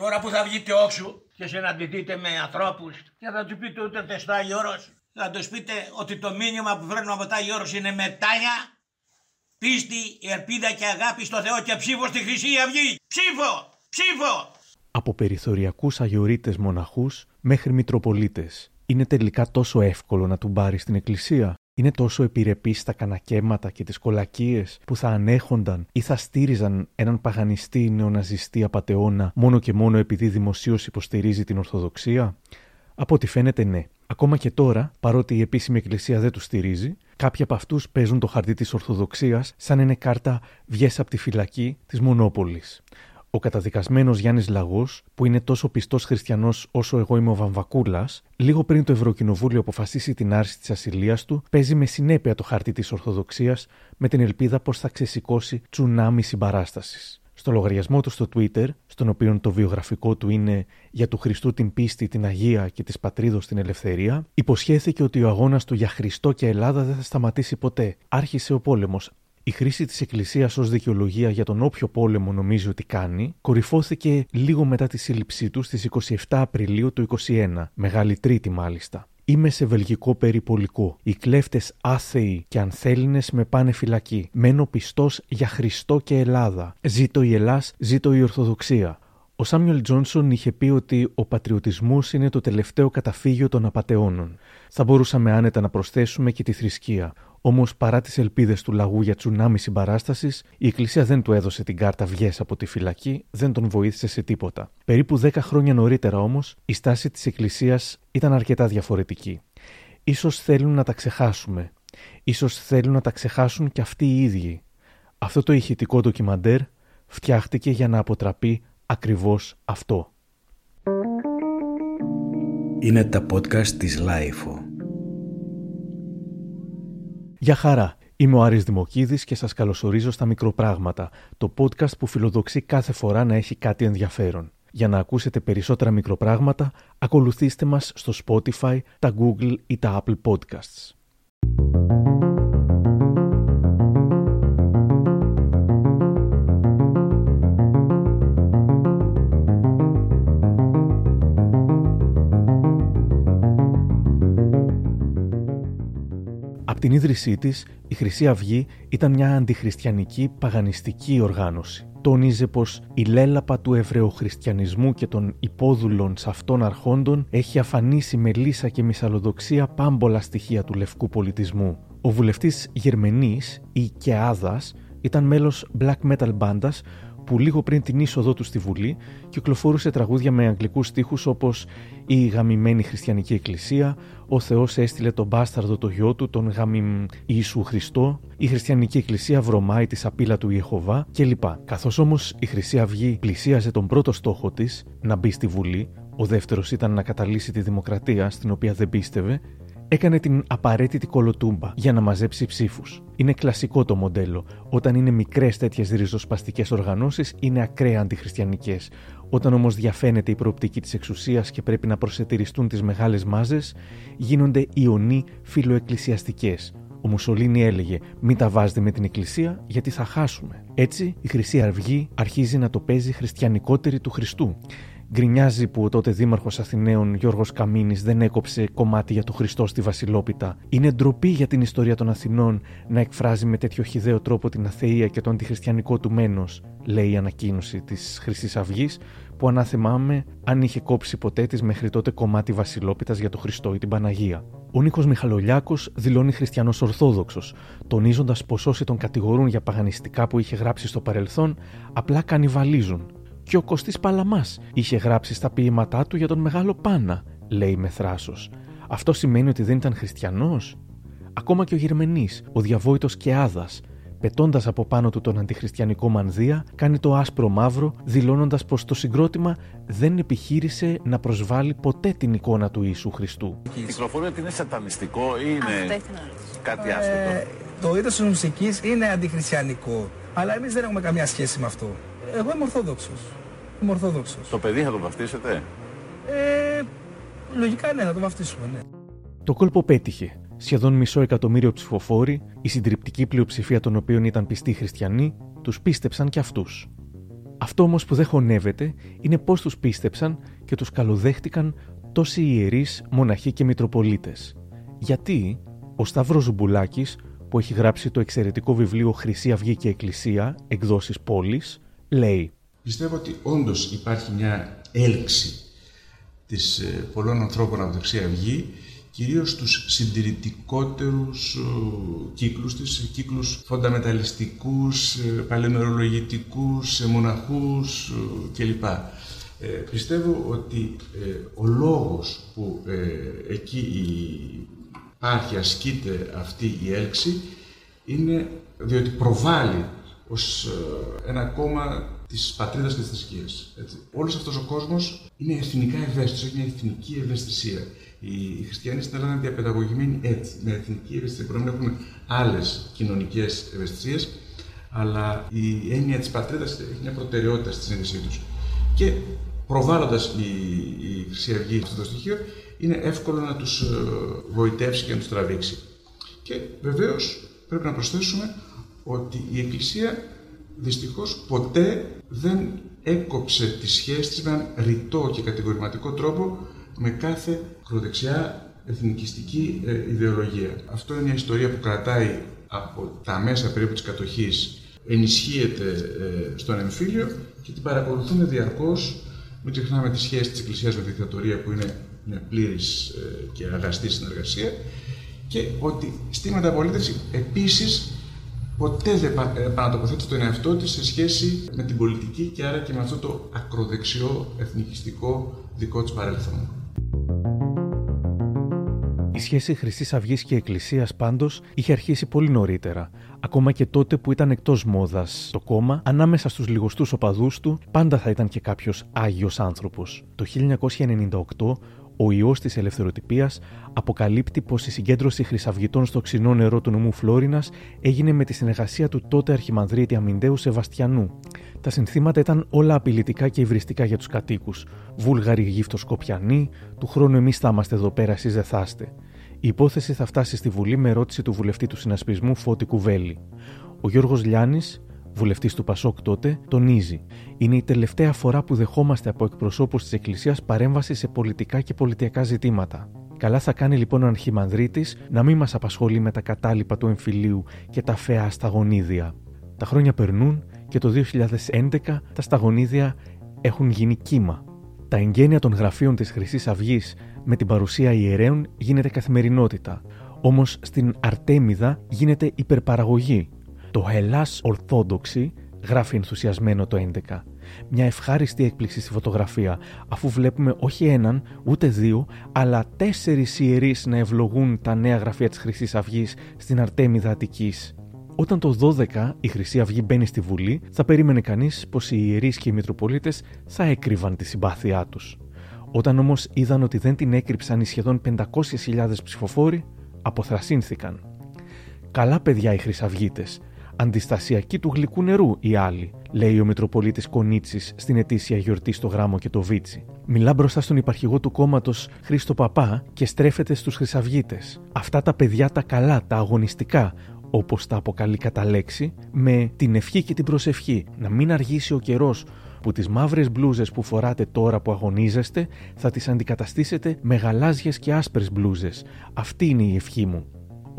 Τώρα που θα βγείτε όξου και συναντηθείτε με ανθρώπους και θα του πείτε ούτε στο Άγιο Όρος, θα τους πείτε ότι το μήνυμα που φέρνουμε από το Άγιο Όρος είναι μετάνια, πίστη, ελπίδα και αγάπη στο Θεό και ψήφο στη Χρυσή Αυγή. Ψήφο! Ψήφο! Από περιθωριακούς αγιορείτες μοναχούς μέχρι μητροπολίτες. Είναι τελικά τόσο εύκολο να του πάρει στην εκκλησία; Είναι τόσο επιρρεπή στα κανακέματα και τις κολακίες που θα ανέχονταν ή θα στήριζαν έναν παγανιστή νεοναζιστή απατεώνα μόνο και μόνο επειδή δημοσίως υποστηρίζει την Ορθοδοξία; Από ό,τι φαίνεται ναι. Ακόμα και τώρα, παρότι η επίσημη εκκλησία δεν τους στηρίζει, κάποιοι από αυτούς παίζουν το χαρτί της Ορθοδοξίας σαν είναι κάρτα βγες από τη φυλακή της Μονόπολης. Ο καταδικασμένος Γιάννης Λαγό, που είναι τόσο πιστός χριστιανός όσο εγώ είμαι ο Βαμβακούλας, λίγο πριν το Ευρωκοινοβούλιο αποφασίσει την άρση της ασυλίας του, παίζει με συνέπεια το χαρτί της Ορθοδοξίας με την ελπίδα πως θα ξεσηκώσει τσουνάμι συμπαράστασης. Στο λογαριασμό του στο Twitter, στον οποίο το βιογραφικό του είναι για του Χριστού την πίστη, την Αγία και της Πατρίδος την ελευθερία, υποσχέθηκε ότι ο αγώνας του για Χριστό και Ελλάδα δεν θα σταματήσει ποτέ. Άρχισε ο πόλεμος, η χρήση της Εκκλησίας ως δικαιολογία για τον όποιο πόλεμο νομίζει ότι κάνει κορυφώθηκε λίγο μετά τη σύλληψή του στις 27 Απριλίου του 2021, Μεγάλη Τρίτη μάλιστα. Είμαι σε βελγικό περιπολικό. Οι κλέφτες άθεοι και ανθέλινες με πάνε φυλακή. Μένω πιστός για Χριστό και Ελλάδα. Ζήτω η Ελλάς, ζήτω η Ορθοδοξία. Ο Σάμιουελ Τζόνσον είχε πει ότι ο πατριωτισμός είναι το τελευταίο καταφύγιο των απαταιώνων. Θα μπορούσαμε άνετα να προσθέσουμε και τη θρησκεία. Όμως, παρά τις ελπίδες του λαγού για τσουνάμι συμπαράστασης, η Εκκλησία δεν του έδωσε την κάρτα βγέ από τη φυλακή, δεν τον βοήθησε σε τίποτα. Περίπου 10 χρόνια νωρίτερα όμως, η στάση της Εκκλησίας ήταν αρκετά διαφορετική. σω θέλουν να τα ξεχάσουμε. Ίσως θέλουν να τα ξεχάσουν και αυτοί οι ίδιοι. Αυτό το ηχητικό ντοκιμαντέρ φτιάχτηκε για να αποτραπεί ακριβώς αυτό. Είναι τα podcast της LiFO. Γεια χαρά. Είμαι ο Άρης Δημοκίδης και σας καλωσορίζω στα Μικροπράγματα, το podcast που φιλοδοξεί κάθε φορά να έχει κάτι ενδιαφέρον. Για να ακούσετε περισσότερα μικροπράγματα, ακολουθήστε μας στο Spotify, τα Google ή τα Apple Podcasts. Την ίδρυσή της, η Χρυσή Αυγή ήταν μια αντιχριστιανική παγανιστική οργάνωση. Τόνιζε πως η λέλαπα του Εβραιοχριστιανισμού και των υπόδουλων σε αυτών αρχόντων έχει αφανίσει με λύσα και μυσαλλοδοξία πάμπολα στοιχεία του λευκού πολιτισμού. Ο βουλευτής Γερμενής, η Κεάδας, ήταν μέλος black metal μπάντας που λίγο πριν την είσοδό του στη Βουλή κυκλοφορούσε τραγούδια με αγγλικούς στίχους όπως «Η γαμημένη χριστιανική εκκλησία», «Ο Θεός έστειλε τον μπάσταρδο το γιο του, τον γαμιμ Ιησού Χριστό», «Η χριστιανική εκκλησία βρωμάει τη σαπίλα του Ιεχωβά» κλπ. Καθώς όμως η Χρυσή Αυγή πλησίαζε τον πρώτο στόχο της, να μπει στη Βουλή, ο δεύτερος ήταν να καταλύσει τη δημοκρατία στην οποία δεν πίστευε, έκανε την απαραίτητη κολοτούμπα για να μαζέψει ψήφους. Είναι κλασικό το μοντέλο. Όταν είναι μικρές τέτοιες ριζοσπαστικές οργανώσεις, είναι ακραία αντιχριστιανικές. Όταν όμως διαφαίνεται η προοπτική της εξουσίας και πρέπει να προσετηριστούν τις μεγάλες μάζες, γίνονται ιονοί φιλοεκκλησιαστικές. Ο Μουσολίνη έλεγε: Μην τα βάζετε με την Εκκλησία, γιατί θα χάσουμε. Έτσι, η Χρυσή Αυγή αρχίζει να το παίζει χριστιανικότερη του Χριστού. Γκρινιάζει που ο τότε δήμαρχος Αθηναίων Γιώργος Καμίνης δεν έκοψε κομμάτι για το Χριστό στη Βασιλόπιτα. Είναι ντροπή για την ιστορία των Αθηνών να εκφράζει με τέτοιο χιδαίο τρόπο την αθεία και το αντιχριστιανικό του μένος, λέει η ανακοίνωση της Χρυσής Αυγής, που ανάθεμάμε αν είχε κόψει ποτέ της μέχρι τότε κομμάτι Βασιλόπιτας για το Χριστό ή την Παναγία. Ο Νίκος Μιχαλολιάκος δηλώνει χριστιανός Ορθόδοξος, τονίζοντας πως όσοι τον κατηγορούν για παγανιστικά που είχε γράψει στο παρελθόν απλά κανιβαλίζουν και ο Κωστής Παλαμάς είχε γράψει στα ποίηματά του για τον Μεγάλο Πάνα, λέει με θράσος. Αυτό σημαίνει ότι δεν ήταν χριστιανός; Ακόμα και ο Γερμενής, ο διαβόητος Κεάδας, πετώντας από πάνω του τον αντιχριστιανικό μανδύα, κάνει το άσπρο μαύρο, δηλώνοντας πως το συγκρότημα δεν επιχείρησε να προσβάλλει ποτέ την εικόνα του Ιησού Χριστού. Κυκλοφορεί ότι είναι σατανιστικό ή είναι κάτι άσχετο. Ε, το είδος της μουσικής είναι αντιχριστιανικό. Αλλά εμείς δεν έχουμε καμιά σχέση με αυτό. Εγώ είμαι Ορθόδοξος. Είμαι Ορθόδοξος. Το παιδί θα το βαφτίσετε; Ε, λογικά ναι, θα το βαφτίσουμε, ναι. Το κόλπο πέτυχε. Σχεδόν μισό εκατομμύριο ψηφοφόροι, η συντριπτική πλειοψηφία των οποίων ήταν πιστοί χριστιανοί, τους πίστεψαν κι αυτούς. Αυτό όμως που δεν χωνεύεται είναι πώς τους πίστεψαν και τους καλοδέχτηκαν τόσοι ιερείς, μοναχοί και μητροπολίτες. Γιατί ο Σταύρος Ζουμπουλάκης, που έχει γράψει το εξαιρετικό βιβλίο «Χρυσή Αυγή και Εκκλησία, εκδόσεις Πόλις», λέει Πιστεύω ότι όντως υπάρχει μια έλξη της ε, πολλών ανθρώπων από τη Χρυσή Αυγή κυρίως στους συντηρητικότερους κύκλους της, κύκλους φονταμεταλιστικούς, ε, παλαιμερολογητικούς, ε, μοναχούς κλπ. Ε, πιστεύω ότι ο λόγος που εκεί υπάρχει, ασκείται αυτή η έλξη, είναι διότι προβάλλει ως ένα κόμμα της πατρίδας και της θρησκείας. Όλος αυτός ο κόσμος είναι εθνικά ευαίσθητος, έχει μια εθνική ευαισθησία οι χριστιανοί στην Ελλάδα είναι διαπαιδαγωγημένοι έτσι, με εθνική ευαισθησία. Μπορεί να έχουν άλλες κοινωνικές ευαισθησίες, αλλά η έννοια της πατρίδας έχει μια προτεραιότητα στη σύνδεσή τους. Και προβάλλοντας η, η Χρυσή Αυγή αυτό το στοιχείο, είναι εύκολο να τους ε, βοητεύσει και να τους τραβήξει. Και βεβαίως πρέπει να προσθέσουμε ότι η Εκκλησία δυστυχώς ποτέ δεν έκοψε τη σχέση της με έναν ρητό και κατηγορηματικό τρόπο με κάθε ακροδεξιά εθνικιστική ε, ιδεολογία. Αυτό είναι μια ιστορία που κρατάει από τα μέσα περίπου της κατοχής, ενισχύεται ε, στον εμφύλιο και την παρακολουθούμε διαρκώς. Μην ξεχνάμε τη σχέση της Εκκλησίας με τη δικτατορία που είναι μια πλήρης ε, και αγαστή συνεργασία και ότι στη μεταπολίτευση επίσης ποτέ δεν επανατοποθέτει τον εαυτό της σε σχέση με την πολιτική και άρα και με αυτό το ακροδεξιό εθνικιστικό δικό της παρελθόν. Η σχέση Χρυσής Αυγής και Εκκλησίας πάντως είχε αρχίσει πολύ νωρίτερα. Ακόμα και τότε που ήταν εκτός μόδας το κόμμα, ανάμεσα στους λιγοστούς οπαδούς του, πάντα θα ήταν και κάποιος άγιος άνθρωπος. Το 1998, ο ιός της ελευθεροτυπίας αποκαλύπτει πως η συγκέντρωση χρυσαυγητών στο ξινό νερό του νομού Φλόρινας έγινε με τη συνεργασία του τότε Αρχιμανδρίτη Αμυντέου Σεβαστιανού. Τα συνθήματα ήταν όλα απειλητικά και υβριστικά για τους κατοίκους. Βούλγαροι γύφτο Σκοπιανοί, του χρόνου εμείς θα είμαστε εδώ πέρα, εσείς δεν θα είστε. Η υπόθεση θα φτάσει στη Βουλή με ερώτηση του βουλευτή του συνασπισμού Φώτη Κουβέλη. Ο Γιώργος Λιάννη, βουλευτής του Πασόκ τότε, τονίζει: Είναι η τελευταία φορά που δεχόμαστε από εκπροσώπους της Εκκλησίας παρέμβαση σε πολιτικά και πολιτιακά ζητήματα. Καλά θα κάνει λοιπόν ο Αρχιμανδρίτης να μην μας απασχολεί με τα κατάλοιπα του εμφυλίου και τα φαιά σταγονίδια. Τα χρόνια περνούν και το 2011 τα σταγονίδια έχουν γίνει κύμα. Τα εγγένεια των γραφείων της χρυσής αυγής με την παρουσία ιερέων γίνεται καθημερινότητα. Όμως στην Αρτέμιδα γίνεται υπερπαραγωγή. Το Ελλάς Ορθόδοξη γράφει ενθουσιασμένο το 11. Μια ευχάριστη έκπληξη στη φωτογραφία, αφού βλέπουμε όχι έναν, ούτε δύο, αλλά τέσσερις ιερείς να ευλογούν τα νέα γραφεία της χρυσής αυγής στην Αρτέμιδα Αττικής. Όταν το 12 η Χρυσή Αυγή μπαίνει στη Βουλή, θα περίμενε κανείς πως οι ιερείς και οι Μητροπολίτες θα έκρυβαν τη συμπάθειά τους. Όταν όμως είδαν ότι δεν την έκρυψαν οι σχεδόν 500.000 ψηφοφόροι, αποθρασύνθηκαν. Καλά παιδιά οι Χρυσαυγίτες, αντιστασιακοί του γλυκού νερού οι άλλοι, λέει ο Μητροπολίτης Κονίτσης στην ετήσια γιορτή στο Γράμμο και το Βίτσι. Μιλά μπροστά στον υπαρχηγό του κόμματος Χρήστο Παπά και στρέφεται στους Χρυσαυγίτες. Αυτά τα παιδιά τα καλά, τα αγωνιστικά, όπως τα αποκαλεί κατά λέξη, με την ευχή και την προσευχή. Να μην αργήσει ο καιρός που τις μαύρες μπλούζες που φοράτε τώρα που αγωνίζεστε θα τις αντικαταστήσετε με γαλάζιες και άσπρες μπλούζες. Αυτή είναι η ευχή μου.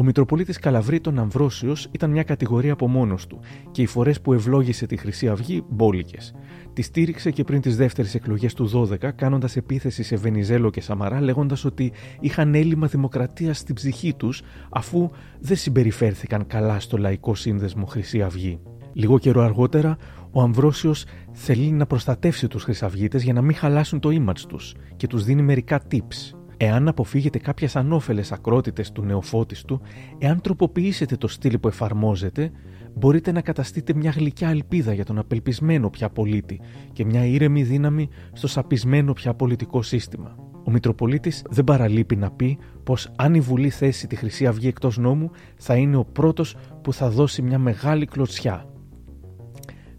Ο Μητροπολίτης Καλαβρίτων Αμβρόσιος ήταν μια κατηγορία από μόνος του και οι φορές που ευλόγησε τη Χρυσή Αυγή μπόλικες. Τη στήριξε και πριν τις δεύτερες εκλογές του 12, κάνοντας επίθεση σε Βενιζέλο και Σαμαρά, λέγοντας ότι είχαν έλλειμμα δημοκρατίας στην ψυχή τους, αφού δεν συμπεριφέρθηκαν καλά στο λαϊκό σύνδεσμο Χρυσή Αυγή. Λίγο καιρό αργότερα, ο Αμβρόσιος θέλει να προστατεύσει τους Χρυσαυγίτες για να μην χαλάσουν το image τους και τους δίνει μερικά tips. Εάν αποφύγετε κάποιες ανώφελες ακρότητες του νεοφώτιστου, εάν τροποποιήσετε το στυλ που εφαρμόζετε, μπορείτε να καταστείτε μια γλυκιά ελπίδα για τον απελπισμένο πια πολίτη και μια ήρεμη δύναμη στο σαπισμένο πια πολιτικό σύστημα. Ο Μητροπολίτης δεν παραλείπει να πει πως αν η Βουλή θέσει τη Χρυσή Αυγή εκτός νόμου, θα είναι ο πρώτος που θα δώσει μια μεγάλη κλωτσιά.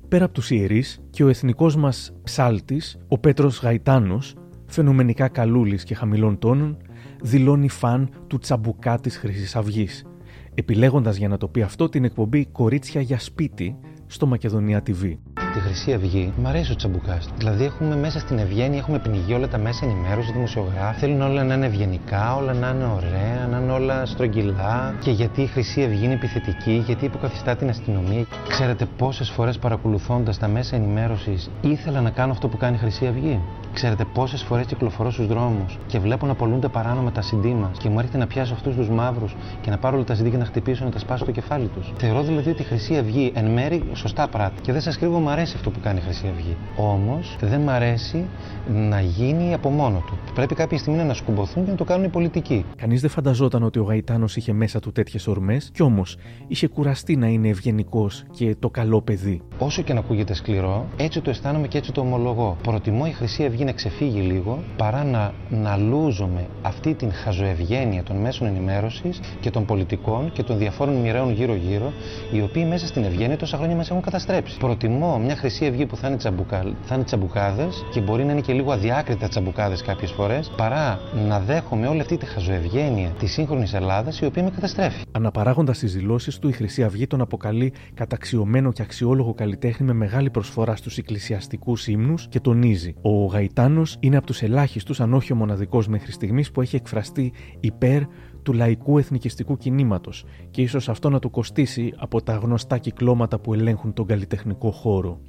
Πέρα από τους ιερείς και ο εθνικός μας ψάλτης, ο Πέτρος Γαϊτάνος, φαινομενικά καλούλης και χαμηλών τόνων, δηλώνει φαν του τσαμπουκά της Χρυσής Αυγής, επιλέγοντας για να το πει αυτό την εκπομπή Κορίτσια για σπίτι στο Μακεδονία TV. Τη Χρυσή Αυγή, μου αρέσει ο τσαμπουκάς. Δηλαδή, έχουμε μέσα στην ευγένεια, έχουμε πνιγεί όλα τα μέσα ενημέρωσης, δημοσιογράφοι. Θέλουν όλα να είναι ευγενικά, όλα να είναι ωραία, να είναι όλα στρογγυλά. Και γιατί η Χρυσή Αυγή είναι επιθετική, γιατί υποκαθιστά την αστυνομία. Ξέρετε πόσες φορές παρακολουθώντας τα μέσα ενημέρωσης ήθελα να κάνω αυτό που κάνει η Χρυσή Αυγή; Ξέρετε πόσες φορές κυκλοφορώ στους δρόμους και βλέπω να πολλούνται παράνομα τα CD μας και μου έρχεται να πιάσω αυτούς τους μαύρους και να πάρω όλα τα CD και να χτυπήσω να τα σπάσω στο κεφάλι τους. Θεωρώ δηλαδή ότι η Χρυσή Αυγή εν μέρη σωστά πράττει. Και δεν σας κρύβω, μου αρέσει αυτό που κάνει η Χρυσή Αυγή. Όμως δεν μ' αρέσει να γίνει από μόνο του. Πρέπει κάποια στιγμή να σκουμποθούν και να το κάνουν οι πολιτικοί. Κανείς δεν φανταζόταν ότι ο Γαϊτάνος είχε μέσα του τέτοιες ορμές, κι όμως είχε κουραστεί να είναι ευγενικός και το καλό παιδί. Όσο και να ακούγεται σκληρό, έτσι το αισθάνομαι και έτσι το ομολογώ. Προτιμώ η Χρυσή Αυγή να ξεφύγει λίγο παρά να, να λούζομαι αυτή την χαζοευγένεια των μέσων ενημέρωσης και των πολιτικών και των διαφόρων μοιραίων γύρω-γύρω, οι οποίοι μέσα στην ευγένεια τόσα χρόνια μας έχουν καταστρέψει. Προτιμώ μια Χρυσή Αυγή που θα είναι, τσαμπουκα... θα είναι τσαμπουκάδες και μπορεί να είναι και λίγο αδιάκριτα τσαμπουκάδες κάποιες φορές, παρά να δέχομαι όλη αυτή τη χαζοευγένεια της σύγχρονης Ελλάδας η οποία με καταστρέφει. Αναπαράγοντας τις δηλώσεις του, η Χρυσή Αυγή τον αποκαλεί καταξιωμένο και αξιόλογο καλλιτέχνη με μεγάλη προσφορά στους εκκλησιαστικούς ύμνους και τονίζει: Ο Γαϊτάνος είναι από τους ελάχιστους, αν όχι ο μοναδικός μέχρι στιγμής, που έχει εκφραστεί υπέρ του λαϊκού εθνικιστικού κινήματος και ίσως αυτό να του κοστίσει από τα γνωστά κυκλώματα που ελέγχουν τον καλλιτεχνικό χώρο.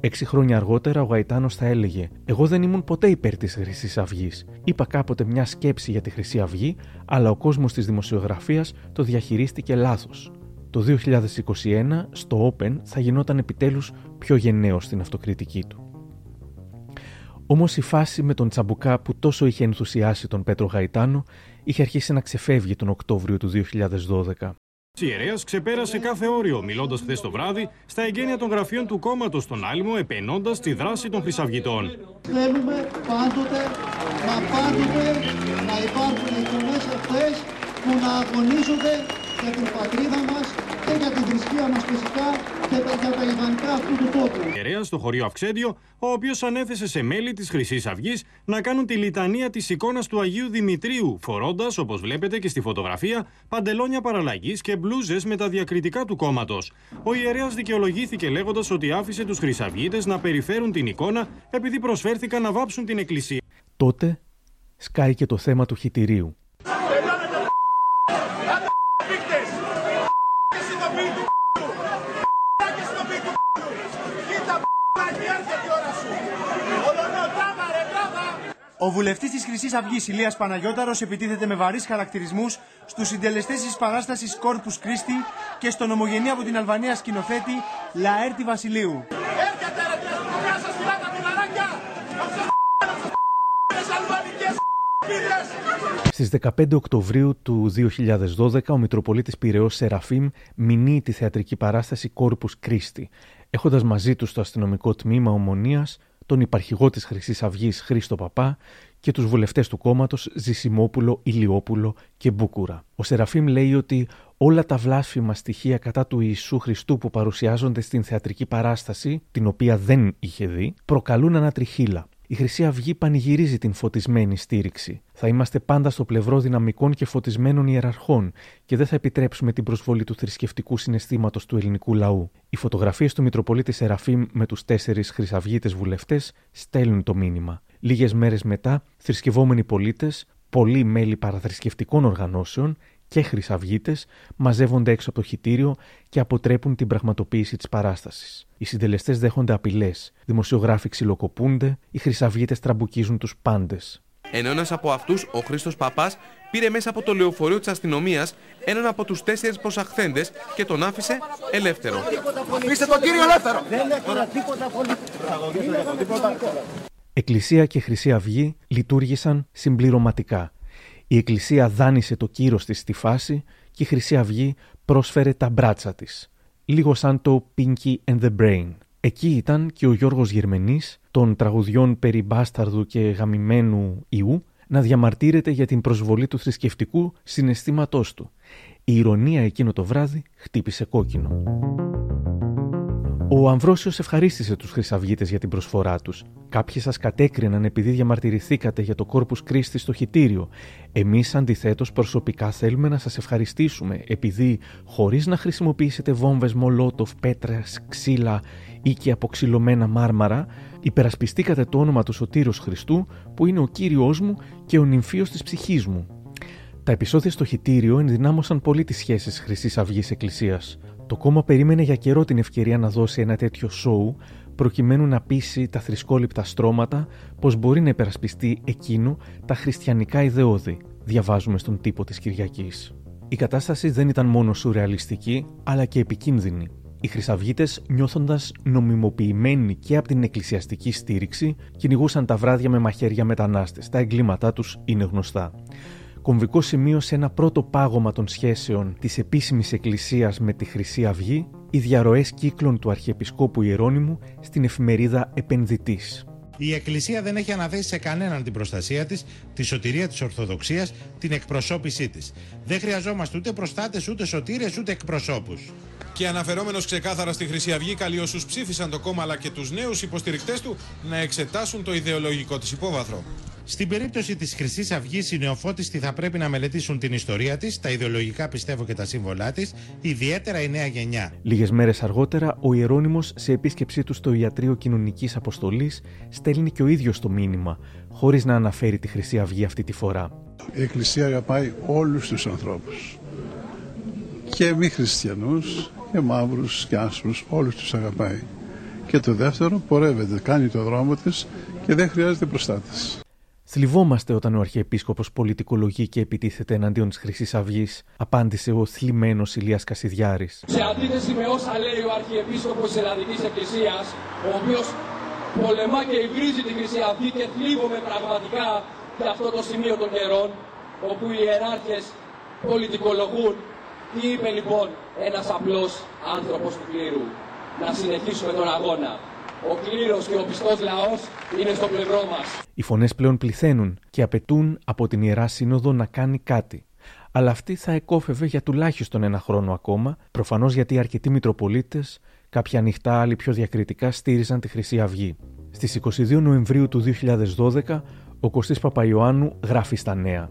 Έξι χρόνια αργότερα, ο Γαϊτάνος θα έλεγε: Εγώ δεν ήμουν ποτέ υπέρ της Χρυσής Αυγής. Είπα κάποτε μια σκέψη για τη Χρυσή Αυγή, αλλά ο κόσμος της δημοσιογραφίας το διαχειρίστηκε λάθος. Το 2021, στο Open, θα γινόταν επιτέλους πιο γενναίο στην αυτοκριτική του. Όμως η φάση με τον Τσαμπουκά που τόσο είχε ενθουσιάσει τον Πέτρο Γαϊτάνο είχε αρχίσει να ξεφεύγει τον Οκτώβριο του 2012. Ιερέας ξεπέρασε κάθε όριο, μιλώντας χθες το βράδυ στα εγγένεια των γραφείων του κόμματος στον Άλυμο, επενώντας τη δράση των Χρυσαυγητών. Θέλουμε πάντοτε, μα πάντοτε να υπάρχουν οι αυτέ που να αγωνίζονται για την πατρίδα μας και για την θρησκεία μας φυσικά και για τα ιδανικά αυτού του τόπου. Ιερέας στο χωρίο Αυξέντιο, ο οποίος ανέθεσε σε μέλη της χρυσής αυγής να κάνουν τη λιτανία της εικόνας του Αγίου Δημητρίου, φορώντας, όπως βλέπετε και στη φωτογραφία, παντελόνια παραλλαγής και μπλούζες με τα διακριτικά του κόμματος. Ο ιερέας δικαιολογήθηκε λέγοντας ότι άφησε τους χρυσαυγίτες να περιφέρουν την εικόνα επειδή προσφέρθηκαν να βάψουν την εκκλησία. Τότε σκάει και το θέμα του χιτηρίου. Ο βουλευτής της Χρυσής Αυγής Ηλίας Παναγιώταρος επιτίθεται με βαρύς χαρακτηρισμούς στους συντελεστές της παράστασης Κόρπου Κρίστη και στον ομογενή από την Αλβανία σκηνοθέτη Λαέρτη Βασιλείου. Στις 15 Οκτωβρίου του 2012 ο Μητροπολίτης Πυραιός Σεραφείμ μηνύει τη θεατρική παράσταση Κόρπους Κρίστη, έχοντας μαζί του στο αστυνομικό τμήμα Ομονίας τον υπαρχηγό της Χρυσής Αυγής Χρήστο Παπά και τους βουλευτές του κόμματος Ζησιμόπουλο, Ηλιόπουλο και Μπούκουρα. Ο Σεραφείμ λέει ότι όλα τα βλάσφημα στοιχεία κατά του Ιησού Χριστού που παρουσιάζονται στην θεατρική παράσταση, την οποία δεν είχε δει, προκαλούν ανατριχίλα η Χρυσή Αυγή πανηγυρίζει την φωτισμένη στήριξη. Θα είμαστε πάντα στο πλευρό δυναμικών και φωτισμένων ιεραρχών και δεν θα επιτρέψουμε την προσβολή του θρησκευτικού συναισθήματος του ελληνικού λαού. Οι φωτογραφίες του Μητροπολίτη Σεραφείμ με τους τέσσερις Χρυσαυγίτες βουλευτές στέλνουν το μήνυμα. Λίγες μέρες μετά, θρησκευόμενοι πολίτες, πολλοί μέλη παραθρησκευτικών οργανώσεων και χρυσαυγίτες μαζεύονται έξω από το χιτήριο και αποτρέπουν την πραγματοποίηση της παράστασης. Οι συντελεστές δέχονται απειλές, δημοσιογράφοι ξυλοκοπούνται, οι χρυσαυγίτες τραμπουκίζουν τους πάντες. Ενώ ένας από αυτούς, ο Χρήστος Παπάς, πήρε μέσα από το λεωφορείο της αστυνομίας έναν από τους τέσσερις προσαχθέντες και τον άφησε ελεύθερο. Αφήστε τον κύριο ελεύθερο! Εκκλησία και Χρυσή Αυγή λειτουργήσαν συμπληρωματικά η Εκκλησία δάνεισε το κύρος της στη φάση και η Χρυσή Αυγή πρόσφερε τα μπράτσα της. Λίγο σαν το Pinky and the Brain. Εκεί ήταν και ο Γιώργος Γερμενής των τραγουδιών περί μπάσταρδου και γαμημένου ιού να διαμαρτύρεται για την προσβολή του θρησκευτικού συναισθήματός του. Η ηρωνία εκείνο το βράδυ χτύπησε κόκκινο. Ο Αμβρόσιος ευχαρίστησε τους χρυσαυγίτες για την προσφορά τους. Κάποιοι σας κατέκριναν επειδή διαμαρτυρηθήκατε για το κόρπους Κρίστη στο χιτήριο. Εμείς αντιθέτως προσωπικά θέλουμε να σας ευχαριστήσουμε επειδή χωρίς να χρησιμοποιήσετε βόμβες μολότοφ, πέτρας, ξύλα ή και αποξυλωμένα μάρμαρα, υπερασπιστήκατε το όνομα του Σωτήρος Χριστού που είναι ο Κύριος μου και ο νυμφίος της ψυχής μου. Τα επεισόδια στο χιτήριο ενδυνάμωσαν πολύ τις σχέσεις Χρυσής Αυγής Εκκλησίας. Το κόμμα περίμενε για καιρό την ευκαιρία να δώσει ένα τέτοιο σοου προκειμένου να πείσει τα θρησκόληπτα στρώματα πως μπορεί να υπερασπιστεί εκείνο τα χριστιανικά ιδεώδη, διαβάζουμε στον τύπο της Κυριακής. Η κατάσταση δεν ήταν μόνο σουρεαλιστική, αλλά και επικίνδυνη. Οι Χρυσαυγίτες, νιώθοντας νομιμοποιημένοι και από την εκκλησιαστική στήριξη, κυνηγούσαν τα βράδια με μαχαίρια μετανάστες. Τα εγκλήματά τους είναι γνωστά. Κομβικό σημείο σε ένα πρώτο πάγωμα των σχέσεων της επίσημης Εκκλησίας με τη Χρυσή Αυγή, οι διαρροές κύκλων του Αρχιεπισκόπου Ιερώνυμου στην εφημερίδα Επενδυτής. Η Εκκλησία δεν έχει αναθέσει σε κανέναν την προστασία της, τη σωτηρία της Ορθοδοξίας, την εκπροσώπησή της. Δεν χρειαζόμαστε ούτε προστάτες, ούτε σωτήρες, ούτε εκπροσώπους. Και αναφερόμενος ξεκάθαρα στη Χρυσή Αυγή, καλεί όσους ψήφισαν το κόμμα αλλά και τους νέους υποστηρικτές του να εξετάσουν το ιδεολογικό της υπόβαθρο. Στην περίπτωση της Χρυσής Αυγής, οι νεοφώτιστοι θα πρέπει να μελετήσουν την ιστορία της, τα ιδεολογικά πιστεύω και τα σύμβολά της, ιδιαίτερα η νέα γενιά. Λίγες μέρες αργότερα, ο Ιερόνιμος, σε επίσκεψή του στο Ιατρείο Κοινωνικής Αποστολής, στέλνει και ο ίδιος το μήνυμα, χωρίς να αναφέρει τη Χρυσή Αυγή αυτή τη φορά. Η Εκκλησία αγαπάει όλους τους ανθρώπους. Και μη χριστιανούς, και μαύρους και άσπρους, όλους τους αγαπάει. Και το δεύτερο, πορεύεται, κάνει το δρόμο της και δεν χρειάζεται προστάτες. Θλιβόμαστε όταν ο Αρχιεπίσκοπος πολιτικολογεί και επιτίθεται εναντίον της χρυσής Αυγής, απάντησε ο θλιμμένος Ηλίας Κασιδιάρης. Σε αντίθεση με όσα λέει ο Αρχιεπίσκοπος της Ελλαδικής Εκκλησίας, ο οποίος πολεμά και υβρίζει τη Χρυσή Αυγή και θλίβομαι πραγματικά για αυτό το σημείο των καιρών, όπου οι ιεράρχες πολιτικολογούν. Τι είπε λοιπόν ένας απλός άνθρωπος του κλήρου. Να συνεχίσουμε τον αγώνα. Ο κλήρος και ο πιστός λαός είναι στο πλευρό μας. Οι φωνές πλέον πληθαίνουν και απαιτούν από την Ιερά Σύνοδο να κάνει κάτι. Αλλά αυτή θα εκόφευε για τουλάχιστον ένα χρόνο ακόμα, προφανώς γιατί αρκετοί Μητροπολίτες, κάποια ανοιχτά, άλλοι πιο διακριτικά, στήριζαν τη Χρυσή Αυγή. Στις 22 Νοεμβρίου του 2012, ο Κωστής Παπαϊωάννου γράφει στα νέα.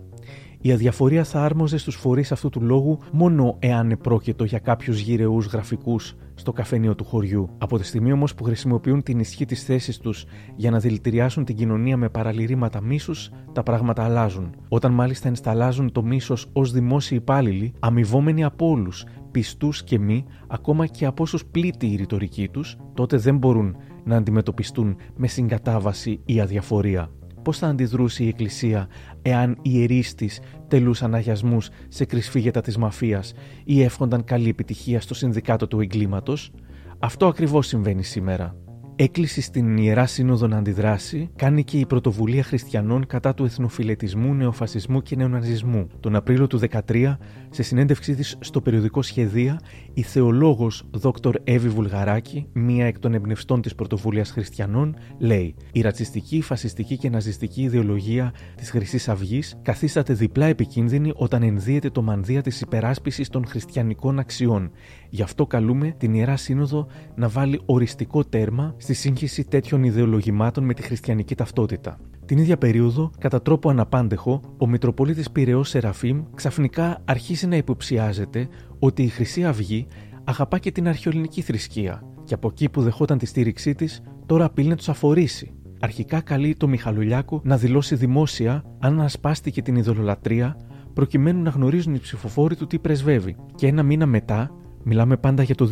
Η αδιαφορία θα άρμοζε στους φορείς αυτού του λόγου μόνο εάν επρόκειτο για κάποιους γυρεούς γραφικούς στο καφενείο του χωριού. Από τη στιγμή όμως που χρησιμοποιούν την ισχύ της θέσης τους για να δηλητηριάσουν την κοινωνία με παραλυρήματα μίσους, τα πράγματα αλλάζουν. Όταν μάλιστα ενσταλάζουν το μίσος ως δημόσιοι υπάλληλοι, αμοιβόμενοι από όλους, πιστούς και μη, ακόμα και από όσους πλήττει η ρητορική τους, τότε δεν μπορούν να αντιμετωπιστούν με συγκατάβαση ή αδιαφορία πώς θα αντιδρούσε η Εκκλησία εάν οι ιερείς της τελούσαν αγιασμούς σε κρυσφύγετα της μαφίας ή εύχονταν καλή επιτυχία στο συνδικάτο του εγκλήματος; Αυτό ακριβώς συμβαίνει σήμερα έκκληση στην Ιερά Σύνοδο να αντιδράσει κάνει και η Πρωτοβουλία Χριστιανών κατά του εθνοφιλετισμού, νεοφασισμού και νεοναζισμού. Τον Απρίλιο του 2013, σε συνέντευξή της στο περιοδικό Σχεδία, η θεολόγος Δ. Εύη Βουλγαράκη, μία εκ των εμπνευστών της Πρωτοβουλίας Χριστιανών, λέει: Η ρατσιστική, φασιστική και ναζιστική ιδεολογία της Χρυσής Αυγής καθίσταται διπλά επικίνδυνη όταν ενδύεται το μανδύα της υπεράσπισης των χριστιανικών αξιών. Γι' αυτό καλούμε την Ιερά Σύνοδο να βάλει οριστικό τέρμα στη σύγχυση τέτοιων ιδεολογημάτων με τη χριστιανική ταυτότητα. Την ίδια περίοδο, κατά τρόπο αναπάντεχο, ο Μητροπολίτης Πυραιός Σεραφείμ ξαφνικά αρχίζει να υποψιάζεται ότι η Χρυσή Αυγή αγαπά και την αρχαιολινική θρησκεία και από εκεί που δεχόταν τη στήριξή της, τώρα απειλεί να τους αφορήσει. Αρχικά καλεί το Μιχαλουλιάκο να δηλώσει δημόσια αν ασπάστηκε την ειδωλολατρεία προκειμένου να γνωρίζουν οι ψηφοφόροι του τι πρεσβεύει. Και ένα μήνα μετά μιλάμε πάντα για το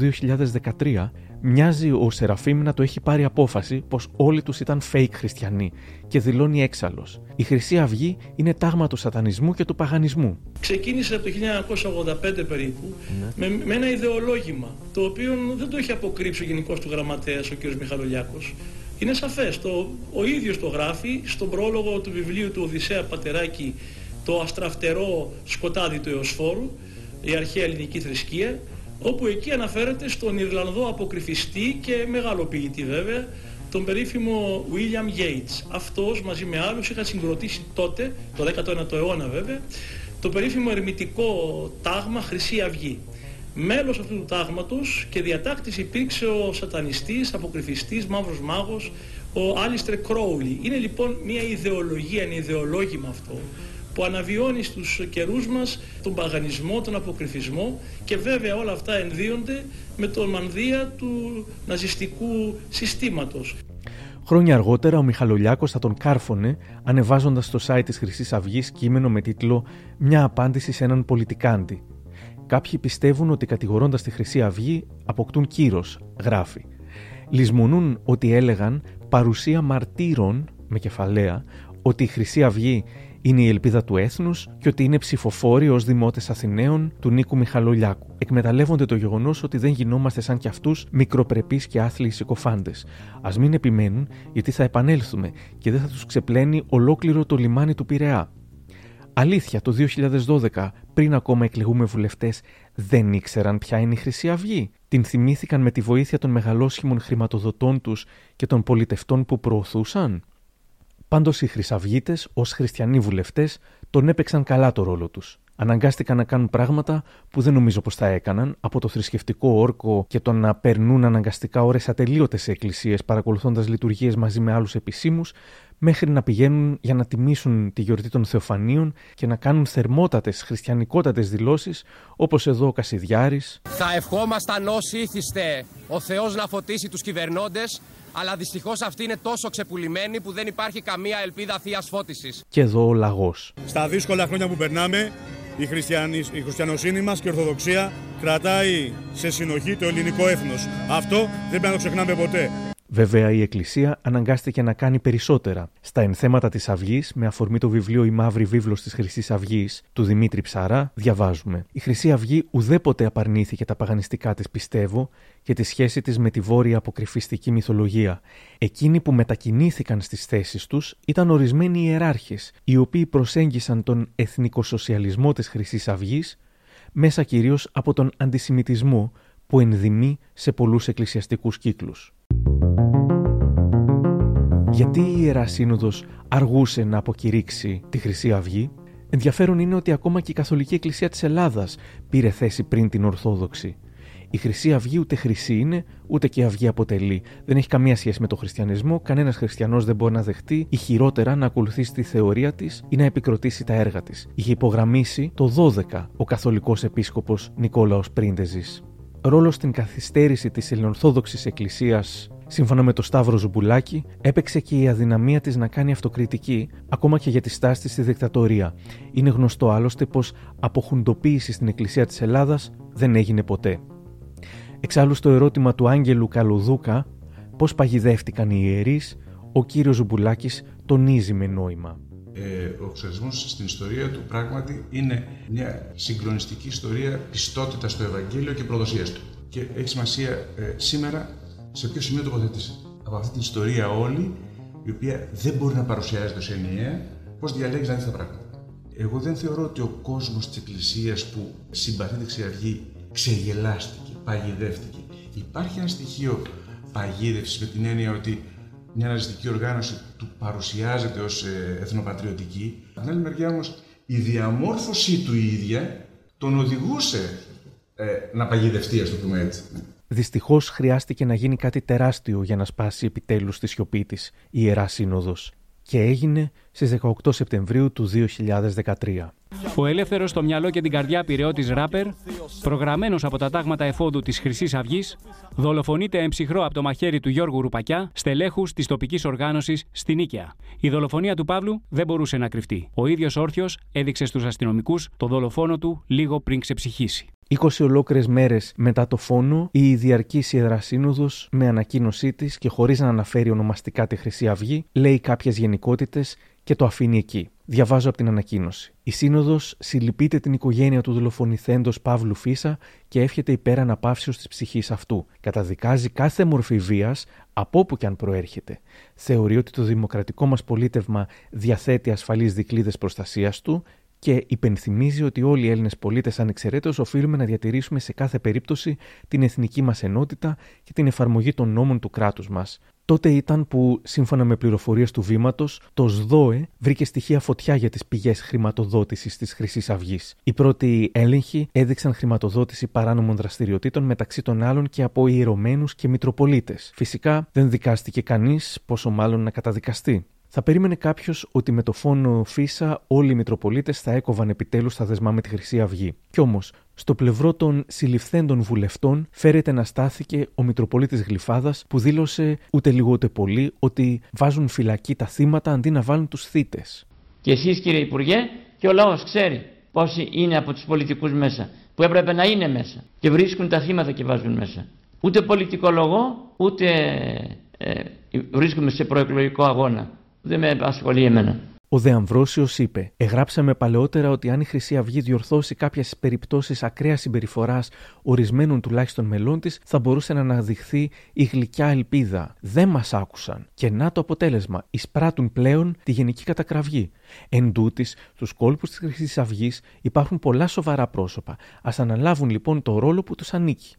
2013, μοιάζει ο Σεραφείμ να το έχει πάρει απόφαση πως όλοι τους ήταν fake χριστιανοί και δηλώνει έξαλλος. Η Χρυσή Αυγή είναι τάγμα του σατανισμού και του παγανισμού. Ξεκίνησε από το 1985 περίπου ναι. με, με, ένα ιδεολόγημα το οποίο δεν το έχει αποκρύψει ο Γενικός του Γραμματέας ο κ. Μιχαλολιάκος. Είναι σαφές. Ο ίδιος το γράφει στον πρόλογο του βιβλίου του Οδυσσέα Πατεράκη το αστραφτερό σκοτάδι του Εωσφόρου, η αρχαία ελληνική θρησκεία όπου εκεί αναφέρεται στον Ιρλανδό αποκρυφιστή και μεγαλοποιητή βέβαια, τον περίφημο William Yates. Αυτός μαζί με άλλους είχα συγκροτήσει τότε, το 19ο αιώνα βέβαια, το περίφημο ερμητικό τάγμα Χρυσή Αυγή. Μέλος αυτού του τάγματος και διατάκτης υπήρξε ο σατανιστής, αποκρυφιστής, μαύρος μάγος, ο Άλιστρε Κρόουλι. Είναι λοιπόν μια ιδεολογία, ένα ιδεολόγημα αυτό, που αναβιώνει στους καιρούς μας τον παγανισμό, τον αποκρυφισμό και βέβαια όλα αυτά ενδύονται με τον μανδύα του ναζιστικού συστήματος. Χρόνια αργότερα ο Μιχαλολιάκος θα τον κάρφωνε ανεβάζοντας στο site της χρυσής αυγής κείμενο με τίτλο «Μια απάντηση σε έναν πολιτικάντη». Κάποιοι πιστεύουν ότι κατηγορώντας τη Χρυσή Αυγή αποκτούν κύρος, γράφει. Λυσμονούν ότι έλεγαν παρουσία μαρτύρων, με κεφαλαία, ότι η Χρυσή Αυγή είναι η ελπίδα του έθνους και ότι είναι ψηφοφόροι ως δημότες Αθηναίων του Νίκου Μιχαλολιάκου. Εκμεταλλεύονται το γεγονός ότι δεν γινόμαστε σαν κι αυτούς μικροπρεπείς και άθλιοι συκοφάντες. Α μην επιμένουν, γιατί θα επανέλθουμε και δεν θα τους ξεπλένει ολόκληρο το λιμάνι του Πειραιά. Αλήθεια, το 2012, πριν ακόμα εκλεγούμε βουλευτές, δεν ήξεραν ποια είναι η Χρυσή Αυγή. Την θυμήθηκαν με τη βοήθεια των μεγαλόσχημων χρηματοδοτών τους και των πολιτευτών που προωθούσαν. Πάντως οι Χρυσαυγίτες, ως χριστιανοί βουλευτές, τον έπαιξαν καλά το ρόλο τους. Αναγκάστηκαν να κάνουν πράγματα που δεν νομίζω πως θα έκαναν, από το θρησκευτικό όρκο και το να περνούν αναγκαστικά ώρες ατελείωτες σε εκκλησίες παρακολουθώντας λειτουργίες μαζί με άλλους επισήμους, μέχρι να πηγαίνουν για να τιμήσουν τη γιορτή των Θεοφανίων και να κάνουν θερμότατες, χριστιανικότατες δηλώσεις, όπως εδώ ο Κασιδιάρης. Θα ευχόμασταν όσοι ήθιστε ο Θεός να φωτίσει τους κυβερνώντες αλλά δυστυχώς αυτή είναι τόσο ξεπουλημένη που δεν υπάρχει καμία ελπίδα θείας φώτισης. Και εδώ ο λαγός. Στα δύσκολα χρόνια που περνάμε, η, η χριστιανοσύνη μας και η Ορθοδοξία κρατάει σε συνοχή το ελληνικό έθνος. Αυτό δεν πρέπει να το ξεχνάμε ποτέ. Βέβαια, η Εκκλησία αναγκάστηκε να κάνει περισσότερα. Στα ενθέματα της Αυγής, με αφορμή το βιβλίο Η Μαύρη Βίβλος της Χρυσής Αυγής του Δημήτρη Ψαρά, διαβάζουμε. Η Χρυσή Αυγή ουδέποτε απαρνήθηκε τα παγανιστικά της πιστεύω και τη σχέση της με τη βόρεια αποκρυφιστική μυθολογία. Εκείνοι που μετακινήθηκαν στις θέσεις τους ήταν ορισμένοι ιεράρχες, οι οποίοι προσέγγισαν τον εθνικοσοσιαλισμό της Χρυσής Αυγής μέσα κυρίως από τον αντισημιτισμό που ενδυμεί σε πολλούς εκκλησιαστικούς κύκλους. Γιατί η Ιεράς Σύνοδος αργούσε να αποκηρύξει τη Χρυσή Αυγή, ενδιαφέρον είναι ότι ακόμα και η Καθολική Εκκλησία της Ελλάδας πήρε θέση πριν την Ορθόδοξη. Η Χρυσή Αυγή ούτε χρυσή είναι, ούτε και αυγή αποτελεί. Δεν έχει καμία σχέση με τον χριστιανισμό, κανένας χριστιανός δεν μπορεί να δεχτεί ή χειρότερα να ακολουθήσει τη θεωρία της ή να επικροτήσει τα έργα της. Είχε υπογραμμίσει το 12 ο καθολικός επίσκοπος Νικόλαος Πρίντεζης. Ρόλο στην καθυστέρηση της Ελληνορθόδοξης Εκκλησίας Σύμφωνα με το Σταύρο Ζουμπουλάκη, έπαιξε και η αδυναμία της να κάνει αυτοκριτική, ακόμα και για τη στάση της στη δικτατορία. Είναι γνωστό άλλωστε πως αποχουντοποίηση στην Εκκλησία της Ελλάδας δεν έγινε ποτέ. Εξάλλου στο ερώτημα του Άγγελου Καλουδούκα, πώς παγιδεύτηκαν οι ιερείς, ο κύριος Ζουμπουλάκης τονίζει με νόημα. Ε, ο εξορισμός στην ιστορία του πράγματι είναι μια συγκλονιστική ιστορία πιστότητας στο Ευαγγέλιο και προδοσίας του. Και έχει σημασία ε, σήμερα σε ποιο σημείο τοποθετείσαι από αυτή την ιστορία όλη, η οποία δεν μπορεί να παρουσιάζεται ως ενιαία, πώς διαλέγεις να δεις τα πράγματα. Εγώ δεν θεωρώ ότι ο κόσμος της Εκκλησίας που συμπαθεί τη Αυγή ξεγελάστηκε, παγιδεύτηκε. Υπάρχει ένα στοιχείο παγίδευσης με την έννοια ότι μια ναζιστική οργάνωση του παρουσιάζεται ως ε, εθνοπατριωτική. Από την άλλη μεριά όμως η διαμόρφωσή του ίδια τον οδηγούσε ε, να παγιδευτεί, ας το πούμε έτσι. Δυστυχώς χρειάστηκε να γίνει κάτι τεράστιο για να σπάσει επιτέλους τη σιωπή της η Ιερά Σύνοδος. Και έγινε στις 18 Σεπτεμβρίου του 2013. Ο ελεύθερος στο μυαλό και την καρδιά πυρεώτη ράπερ, προγραμμένος από τα τάγματα εφόδου της Χρυσής Αυγής, δολοφονείται εμψυχρό από το μαχαίρι του Γιώργου Ρουπακιά, στελέχους της τοπικής οργάνωσης στην Νίκαια. Η δολοφονία του Παύλου δεν μπορούσε να κρυφτεί. Ο ίδιος όρθιος έδειξε στους αστυνομικούς το δολοφόνο του λίγο πριν ξεψυχήσει. 20 ολόκληρες μέρες μετά το φόνο, η διαρκής Ιερασύνοδο, με ανακοίνωσή της και χωρίς να αναφέρει ονομαστικά τη Χρυσή Αυγή, λέει κάποιες γενικότητες και το αφήνει εκεί. Διαβάζω από την ανακοίνωση. Η Σύνοδος συλληπείται την οικογένεια του δολοφονηθέντος Παύλου Φίσα και εύχεται υπέρ αναπαύσεως της ψυχής αυτού. Καταδικάζει κάθε μορφή βίας, από όπου και αν προέρχεται. Θεωρεί ότι το δημοκρατικό μας πολίτευμα διαθέτει ασφαλείς δικλείδες προστασίας του και υπενθυμίζει ότι όλοι οι Έλληνες πολίτες ανεξαιρέτως οφείλουμε να διατηρήσουμε σε κάθε περίπτωση την εθνική μας ενότητα και την εφαρμογή των νόμων του κράτους μας. Τότε ήταν που, σύμφωνα με πληροφορίες του βήματος, το ΣΔΟΕ βρήκε στοιχεία φωτιά για τις πηγές χρηματοδότησης της Χρυσής Αυγής. Οι πρώτοι έλεγχοι έδειξαν χρηματοδότηση παράνομων δραστηριοτήτων μεταξύ των άλλων και από ιερωμένους και μητροπολίτες. Φυσικά δεν δικάστηκε κανείς, πόσο μάλλον να καταδικαστεί. Θα περίμενε κάποιος ότι με το φόνο Φίσα όλοι οι Μητροπολίτες θα έκοβαν επιτέλους τα δεσμά με τη Χρυσή Αυγή. Κι όμως, στο πλευρό των συλληφθέντων βουλευτών φέρεται να στάθηκε ο Μητροπολίτης Γλυφάδας που δήλωσε ούτε λίγο ούτε πολύ ότι βάζουν φυλακή τα θύματα αντί να βάλουν τους θύτε. Και εσείς κύριε Υπουργέ και ο λαός ξέρει πόσοι είναι από τους πολιτικούς μέσα που έπρεπε να είναι μέσα και βρίσκουν τα θύματα και βάζουν μέσα. Ούτε πολιτικό λόγο, ούτε ε, βρίσκομαι σε προεκλογικό αγώνα. Δεν με ασχολεί εμένα. Ο Δε Αμβρόσιος είπε: Εγράψαμε παλαιότερα ότι αν η Χρυσή Αυγή διορθώσει κάποιες περιπτώσεις ακραίας συμπεριφοράς ορισμένων τουλάχιστον μελών της, θα μπορούσε να αναδειχθεί η γλυκιά ελπίδα. Δεν μας άκουσαν. Και να το αποτέλεσμα. Εισπράττουν πλέον τη γενική κατακραυγή. Εν τούτης, στους κόλπους της Χρυσής Αυγής υπάρχουν πολλά σοβαρά πρόσωπα. Α αναλάβουν λοιπόν το ρόλο που τους ανήκει.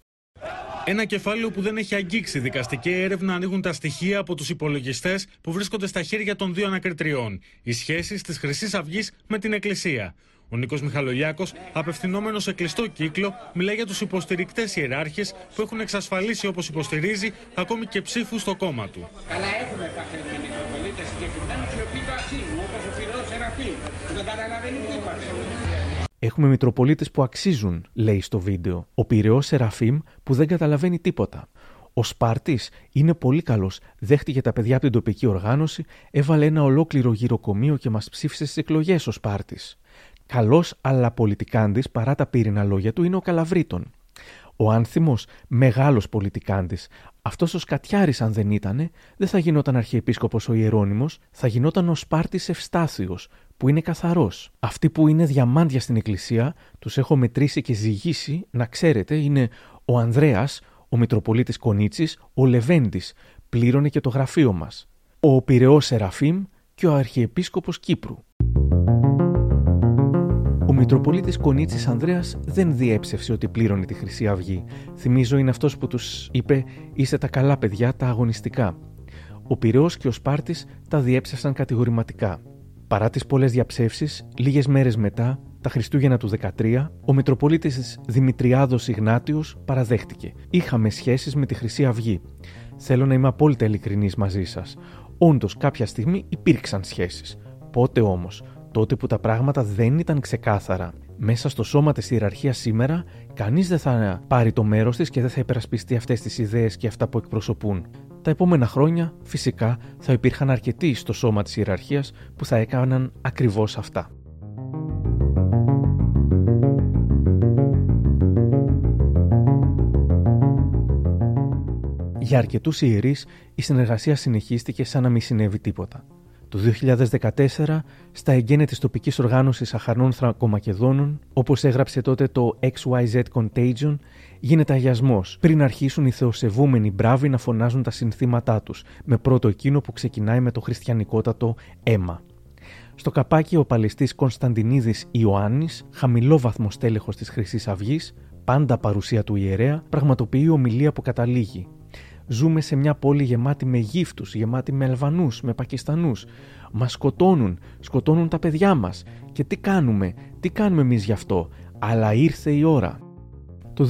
Ένα κεφάλαιο που δεν έχει αγγίξει δικαστική έρευνα ανοίγουν τα στοιχεία από τους υπολογιστές που βρίσκονται στα χέρια των δύο ανακριτριών. Οι σχέσεις της Χρυσής Αυγής με την Εκκλησία. Ο Νίκος Μιχαλολιάκος, απευθυνόμενος σε κλειστό κύκλο, μιλάει για τους υποστηρικτές ιεράρχες που έχουν εξασφαλίσει, όπως υποστηρίζει, ακόμη και ψήφους στο κόμμα του. Καλά, έχουμε κάποιοι Μητροπολίτε συγκεκριμένου οι οποίοι το αξίζουν, όπω ο Φιλό Σεραφείμ, που δεν καταλαβαίνει τίποτα. Έχουμε Μητροπολίτες που αξίζουν, λέει στο βίντεο. Ο Πυραιός Σεραφείμ που δεν καταλαβαίνει τίποτα. Ο Σπάρτης είναι πολύ καλός. Δέχτηκε τα παιδιά από την τοπική οργάνωση, έβαλε ένα ολόκληρο γυροκομείο και μας ψήφισε στις εκλογές ο Σπάρτης. Καλός αλλά πολιτικάντης παρά τα πύρινα λόγια του είναι ο Καλαβρίτων. Ο άνθιμος, μεγάλος πολιτικάντης. Αυτός ο Σκατιάρης, αν δεν ήταν, δεν θα γινόταν αρχιεπίσκοπος ο Ιερόνιμο, θα γινόταν ο Σπάρτης Ευστάθιο, που είναι καθαρός. Αυτοί που είναι διαμάντια στην εκκλησία, τους έχω μετρήσει και ζυγίσει, να ξέρετε, είναι ο Ανδρέας, ο Μητροπολίτης Κονίτσης, ο Λεβέντης, πλήρωνε και το γραφείο μας. Ο Πυραιός Σεραφείμ και ο Αρχιεπίσκοπος Κύπρου. Ο Μητροπολίτης Κονίτσης Ανδρέας δεν διέψευσε ότι πλήρωνε τη Χρυσή Αυγή. Θυμίζω είναι αυτός που τους είπε «Είστε τα καλά παιδιά, τα αγωνιστικά». Ο Πυραιός και ο Σπάρτης τα διέψευσαν κατηγορηματικά. Παρά τις πολλές διαψεύσεις, λίγες μέρες μετά, τα Χριστούγεννα του 13, ο Μητροπολίτης Δημητριάδος Ιγνάτιος παραδέχτηκε. Είχαμε σχέσεις με τη Χρυσή Αυγή. Θέλω να είμαι απόλυτα ειλικρινής μαζί σας. Όντως, κάποια στιγμή υπήρξαν σχέσεις. Πότε όμως, τότε που τα πράγματα δεν ήταν ξεκάθαρα. Μέσα στο σώμα της ιεραρχίας σήμερα, κανείς δεν θα πάρει το μέρος της και δεν θα υπερασπιστεί αυτές τις ιδέες και αυτά που εκπροσωπούν τα επόμενα χρόνια φυσικά θα υπήρχαν αρκετοί στο σώμα της ιεραρχίας που θα έκαναν ακριβώς αυτά. Για αρκετούς ιερείς η συνεργασία συνεχίστηκε σαν να μην συνέβη τίποτα. Το 2014, στα εγγένεια της τοπικής οργάνωσης Αχαρνών Θρακομακεδόνων, όπως έγραψε τότε το XYZ Contagion, γίνεται αγιασμός πριν αρχίσουν οι θεοσεβούμενοι μπράβοι να φωνάζουν τα συνθήματά τους, με πρώτο εκείνο που ξεκινάει με το χριστιανικότατο αίμα. Στο καπάκι ο παλαιστής Κωνσταντινίδης Ιωάννης, χαμηλόβαθμο τέλεχο της Χρυσής Αυγής, πάντα παρουσία του ιερέα, πραγματοποιεί ομιλία που καταλήγει. Ζούμε σε μια πόλη γεμάτη με γύφτους, γεμάτη με Αλβανούς, με Πακιστανούς. Μας σκοτώνουν, σκοτώνουν τα παιδιά μας. Και τι κάνουμε, τι κάνουμε εμείς γι' αυτό; Αλλά ήρθε η ώρα. Το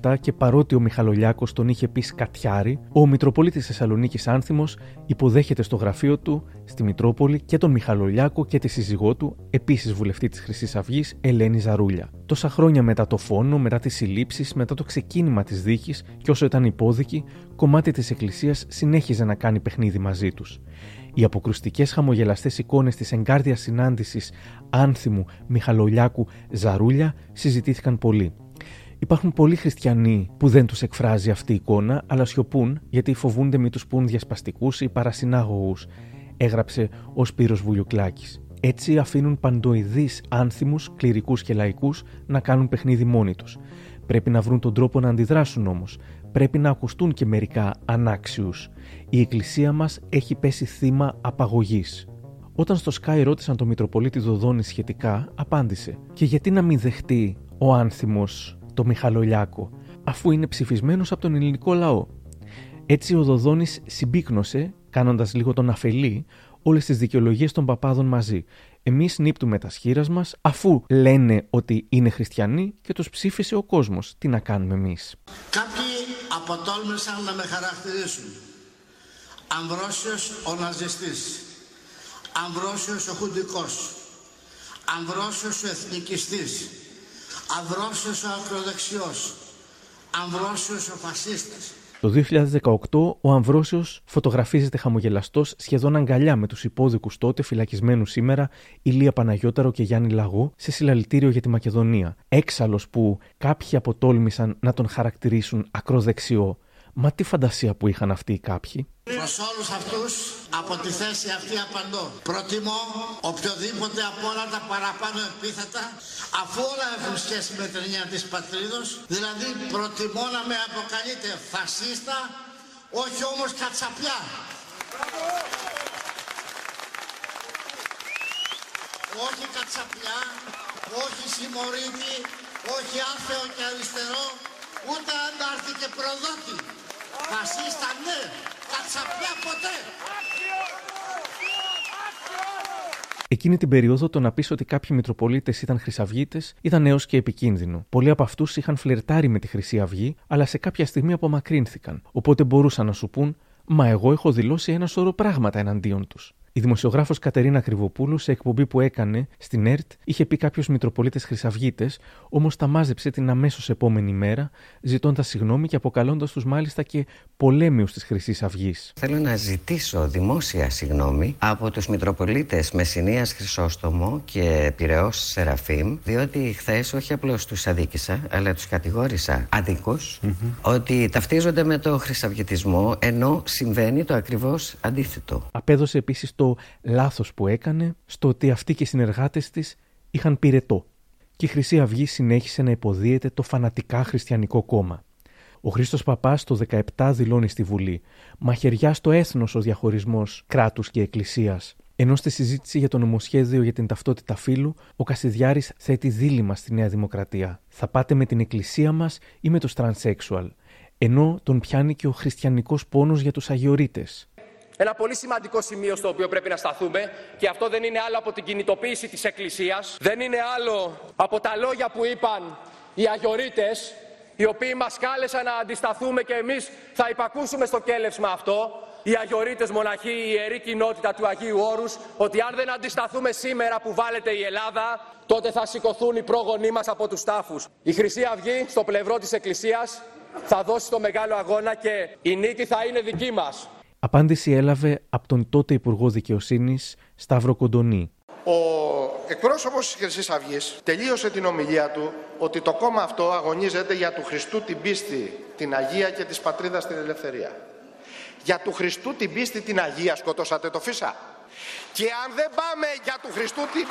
2017 και παρότι ο Μιχαλολιάκος τον είχε πει σκατιάρη, ο Μητροπολίτης Θεσσαλονίκης Άνθιμος υποδέχεται στο γραφείο του στη Μητρόπολη και τον Μιχαλολιάκο και τη σύζυγό του, επίσης βουλευτή της Χρυσής Αυγής, Ελένη Ζαρούλια. Τόσα χρόνια μετά το φόνο, μετά τις συλλήψεις, μετά το ξεκίνημα της δίκης και όσο ήταν υπόδικη, κομμάτι της Εκκλησίας συνέχιζε να κάνει παιχνίδι μαζί τους. Οι αποκρουστικές χαμογελαστές εικόνες της εγκάρδιας συνάντησης Άνθιμου Μιχαλολιάκου Ζαρούλια συζητήθηκαν πολύ. Υπάρχουν πολλοί χριστιανοί που δεν τους εκφράζει αυτή η εικόνα, αλλά σιωπούν γιατί φοβούνται μη τους πούν διασπαστικούς ή παρασυνάγωγους, έγραψε ο Σπύρος Βουλιουκλάκης. Έτσι αφήνουν παντοειδείς άνθιμους, κληρικούς και λαϊκούς να κάνουν παιχνίδι μόνοι τους. Πρέπει να βρουν τον τρόπο να αντιδράσουν όμως. Πρέπει να ακουστούν και μερικά ανάξιους. Η Εκκλησία μας έχει πέσει θύμα απαγωγής. Όταν στο Sky ρώτησαν τον Μητροπολίτη Δοδόνη σχετικά, απάντησε: Και γιατί να μην δεχτεί ο άνθιμος το Μιχαλολιάκο, αφού είναι ψηφισμένος από τον ελληνικό λαό. Έτσι ο Δοδόνης συμπίκνωσε, κάνοντας λίγο τον αφελή, όλες τις δικαιολογίες των παπάδων μαζί. Εμείς νύπτουμε τα σχήρας μας, αφού λένε ότι είναι χριστιανοί και τους ψήφισε ο κόσμος. Τι να κάνουμε εμείς; Κάποιοι αποτόλμησαν να με χαρακτηρίσουν. Αμβρόσιος ο ναζιστής. Αμβρόσιος ο Χουντικός, Αμβρόσιος ο Εθνικιστής, Αμβρόσιος ο Ακροδεξιός, Αμβρόσιος ο Φασίστας. Το 2018 ο Αμβρόσιος φωτογραφίζεται χαμογελαστός σχεδόν αγκαλιά με τους υπόδικους τότε φυλακισμένους σήμερα Ηλία Παναγιώταρο και Γιάννη Λαγό σε συλλαλητήριο για τη Μακεδονία. Έξαλλος που κάποιοι αποτόλμησαν να τον χαρακτηρίσουν ακροδεξιό Μα τι φαντασία που είχαν αυτοί οι κάποιοι. Προς όλους αυτούς από τη θέση αυτή απαντώ. Προτιμώ οποιοδήποτε από όλα τα παραπάνω επίθετα αφού όλα έχουν σχέση με την έννοια της πατρίδος δηλαδή προτιμώ να με αποκαλείτε φασίστα όχι όμως κατσαπιά. Όχι κατσαπιά, όχι συμμορίτη, όχι άθεο και αριστερό, ούτε αντάρτη και προδότη. Φασίστα ναι, κατσαπιά ποτέ. Εκείνη την περίοδο το να πεις ότι κάποιοι Μητροπολίτες ήταν Χρυσαυγίτες ήταν έως και επικίνδυνο. Πολλοί από αυτούς είχαν φλερτάρει με τη Χρυσή Αυγή, αλλά σε κάποια στιγμή απομακρύνθηκαν. Οπότε μπορούσαν να σου πούν, Μα εγώ έχω δηλώσει ένα σωρό πράγματα εναντίον τους. Η δημοσιογράφος Κατερίνα Κρυβοπούλου, σε εκπομπή που έκανε στην ΕΡΤ, είχε πει κάποιου Μητροπολίτε Χρυσαυγίτες, όμως τα μάζεψε την αμέσως επόμενη μέρα, ζητώντας συγγνώμη και αποκαλώντας τους μάλιστα και πολέμιους της Χρυσής Αυγής. Θέλω να ζητήσω δημόσια συγγνώμη από τους Μητροπολίτες Μεσσηνίας Χρυσόστομο και Πυραιός Σεραφείμ, διότι χθες όχι απλώς τους αδίκησα, αλλά τους κατηγόρησα ότι ταυτίζονται με το χρυσαυγητισμό, ενώ συμβαίνει το ακριβώς αντίθετο. Απέδωσε επίσης το λάθος που έκανε στο ότι αυτοί και οι συνεργάτες της είχαν πυρετό και η Χρυσή Αυγή συνέχισε να υποδίεται το φανατικά χριστιανικό κόμμα. Ο Χρήστος Παπάς το 17 δηλώνει στη Βουλή: Μαχαιριά στο έθνος ο διαχωρισμός κράτους και εκκλησίας. Ενώ στη συζήτηση για το νομοσχέδιο για την ταυτότητα φύλου, ο Κασιδιάρης θέτει δίλημα στη Νέα Δημοκρατία. Θα πάτε με την εκκλησία μας ή με τους τρανσέξουαλ; Ενώ τον πιάνει και ο χριστιανικός πόνος για τους αγιορείτες. Ένα πολύ σημαντικό σημείο στο οποίο πρέπει να σταθούμε και αυτό δεν είναι άλλο από την κινητοποίηση της Εκκλησίας, δεν είναι άλλο από τα λόγια που είπαν οι αγιορείτες, οι οποίοι μας κάλεσαν να αντισταθούμε και εμείς θα υπακούσουμε στο κέλευσμα αυτό, οι αγιορείτες μοναχοί, η ιερή κοινότητα του Αγίου Όρους, ότι αν δεν αντισταθούμε σήμερα που βάλετε η Ελλάδα, τότε θα σηκωθούν οι πρόγονοί μας από τους τάφους. Η Χρυσή Αυγή στο πλευρό της Εκκλησίας θα δώσει το μεγάλο αγώνα και η νίκη θα είναι δική μας. Απάντηση έλαβε από τον τότε Υπουργό Δικαιοσύνης Σταύρο Κοντονή. Ο εκπρόσωπος της Χρυσή Αυγής τελείωσε την ομιλία του ότι το κόμμα αυτό αγωνίζεται για του Χριστού την πίστη, την Αγία και της πατρίδας την ελευθερία. Για του Χριστού την πίστη, την Αγία σκοτώσατε το φύσα. Και αν δεν πάμε για του Χριστού την,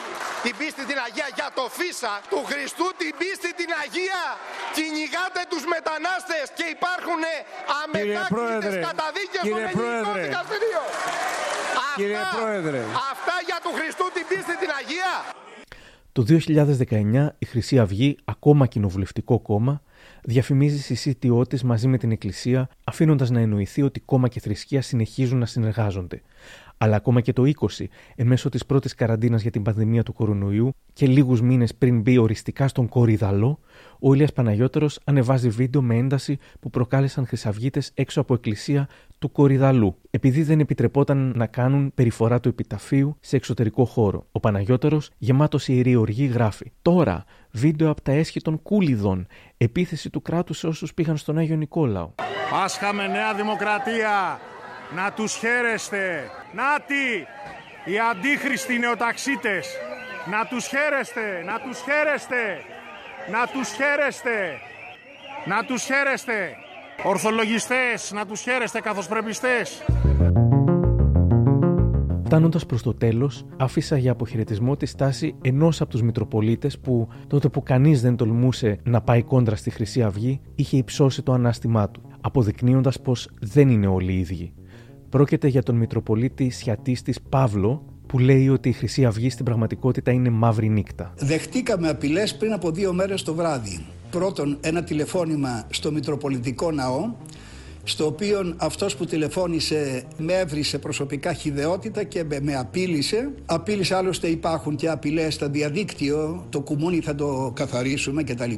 την πίστη την Αγία, για το φύσα, του Χριστού την πίστη την Αγία, κυνηγάτε τους μετανάστες και υπάρχουν αμετάκλητες καταδίκες στο ελληνικό δικαστήριο. Κύριε αυτά, Πρόεδρε. αυτά για του Χριστού την πίστη την Αγία. Το 2019 η Χρυσή Αυγή, ακόμα κοινοβουλευτικό κόμμα, διαφημίζει συσίτιό τη μαζί με την Εκκλησία, αφήνοντας να εννοηθεί ότι κόμμα και θρησκεία συνεχίζουν να συνεργάζονται. Αλλά ακόμα και το 20, εν μέσω της πρώτης καραντίνας για την πανδημία του κορονοϊού και λίγους μήνες πριν μπει οριστικά στον Κορυδαλό, ο Ηλίας Παναγιώτερο ανεβάζει βίντεο με ένταση που προκάλεσαν χρυσαυγίτες έξω από εκκλησία του Κορυδαλού, επειδή δεν επιτρεπόταν να κάνουν περιφορά του επιταφείου σε εξωτερικό χώρο. Ο Παναγιώτερο, γεμάτος ιερή οργή, γράφει: Τώρα, βίντεο από τα έσχη των Κούλιδων, επίθεση του κράτους σε όσους πήγαν στον Άγιο Νικόλαο. Πάσχα με Νέα Δημοκρατία! Να τους χαίρεστε! Νάτι! Οι αντίχριστοι νεοταξίτες! Να τους χαίρεστε! Να τους χαίρεστε! Να τους χαίρεστε! Να τους χαίρεστε! Ορθολογιστές! Να τους χαίρεστε καθοσπρεπιστές! Φτάνοντας προς το τέλος, άφησα για αποχαιρετισμό τη στάση ενός από τους Μητροπολίτες που, τότε που κανείς δεν τολμούσε να πάει κόντρα στη Χρυσή Αυγή, είχε υψώσει το ανάστημά του, αποδεικνύοντας πως δεν είναι όλοι οι ίδιοι. Πρόκειται για τον Μητροπολίτη Σιατίστης Παύλο, που λέει ότι η Χρυσή Αυγή στην πραγματικότητα είναι μαύρη νύχτα. Δεχτήκαμε απειλές πριν από δύο μέρες το βράδυ. Πρώτον, ένα τηλεφώνημα στο Μητροπολιτικό Ναό, στο οποίο αυτός που τηλεφώνησε με έβρισε προσωπικά χιδεότητα και με απείλησε. Απείλησε άλλωστε υπάρχουν και απειλές στα διαδίκτυο, το κουμούνι θα το καθαρίσουμε κτλ.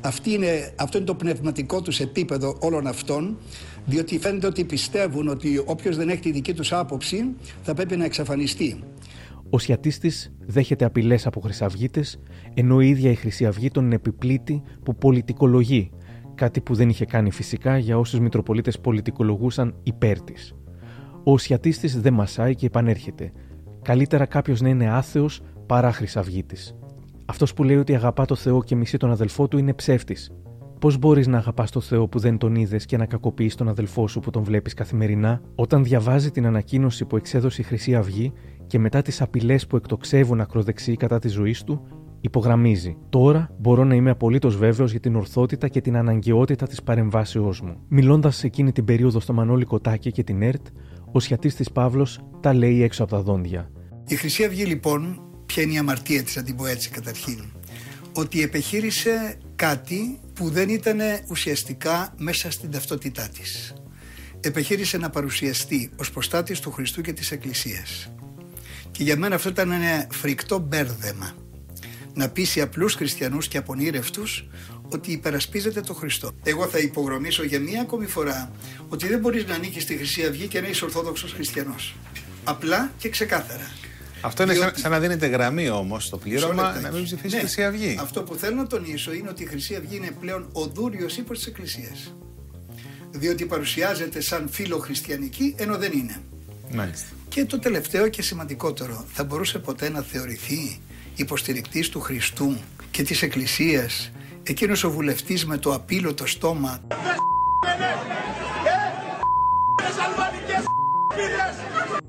Αυτή είναι, αυτό είναι το πνευματικό τους επίπεδο όλων αυτών διότι φαίνεται ότι πιστεύουν ότι όποιος δεν έχει τη δική τους άποψη θα πρέπει να εξαφανιστεί. Ο Σιατή τη δέχεται απειλές από Χρυσαυγίτες, ενώ η ίδια η Χρυσή Αυγή τον επιπλήττει που πολιτικολογεί, κάτι που δεν είχε κάνει φυσικά για όσους Μητροπολίτες πολιτικολογούσαν υπέρ της. Ο Σιατής της δεν μασάει και επανέρχεται. Καλύτερα κάποιος να είναι άθεος παρά Χρυσαυγίτη. Αυτός που λέει ότι αγαπά το Θεό και μισεί τον αδελφό του είναι ψεύτης. Πώς μπορείς να αγαπάς το Θεό που δεν τον είδες και να κακοποιείς τον αδελφό σου που τον βλέπεις καθημερινά, όταν διαβάζει την ανακοίνωση που εξέδωσε η Χρυσή Αυγή και μετά τις απειλές που εκτοξεύουν ακροδεξιοί κατά της ζωής του, υπογραμμίζει: Τώρα μπορώ να είμαι απολύτως βέβαιος για την ορθότητα και την αναγκαιότητα της παρεμβάσεώς μου. Μιλώντας εκείνη την περίοδο στο Μανώλη Κοτάκη και την ΕΡΤ, ο σχιατή τη Παύλος τα λέει έξω από τα δόντια. Η Χρυσή Αυγή λοιπόν, ποια είναι η αμαρτία της, να την πω έτσι καταρχήν, ότι επιχείρησε κάτι που δεν ήταν ουσιαστικά μέσα στην ταυτότητά της. Επιχείρησε να παρουσιαστεί ως προστάτης του Χριστού και της Εκκλησίας. Και για μένα αυτό ήταν ένα φρικτό μπέρδεμα. Να πείσει απλούς χριστιανούς και απονήρευτους ότι υπερασπίζεται το Χριστό. Εγώ θα υπογραμμίσω για μία ακόμη φορά ότι δεν μπορείς να ανήκεις στη Χρυσή Αυγή και να είσαι Ορθόδοξος Χριστιανός. Απλά και ξεκάθαρα. Αυτό είναι σαν, να δίνετε γραμμή όμως στο πλήρωμα να μην ψηφίσεις η Ναι. Χρυσή Αυγή. Αυτό που θέλω να τονίσω είναι ότι η Χρυσή Αυγή είναι πλέον ο δούριο ύπο της Εκκλησίας. Διότι παρουσιάζεται σαν φιλοχριστιανική ενώ δεν είναι. Μάλιστα. Και το τελευταίο και σημαντικότερο, θα μπορούσε ποτέ να θεωρηθεί υποστηρικτής του Χριστού και της Εκκλησίας εκείνος ο βουλευτής με το απίλωτο στόμα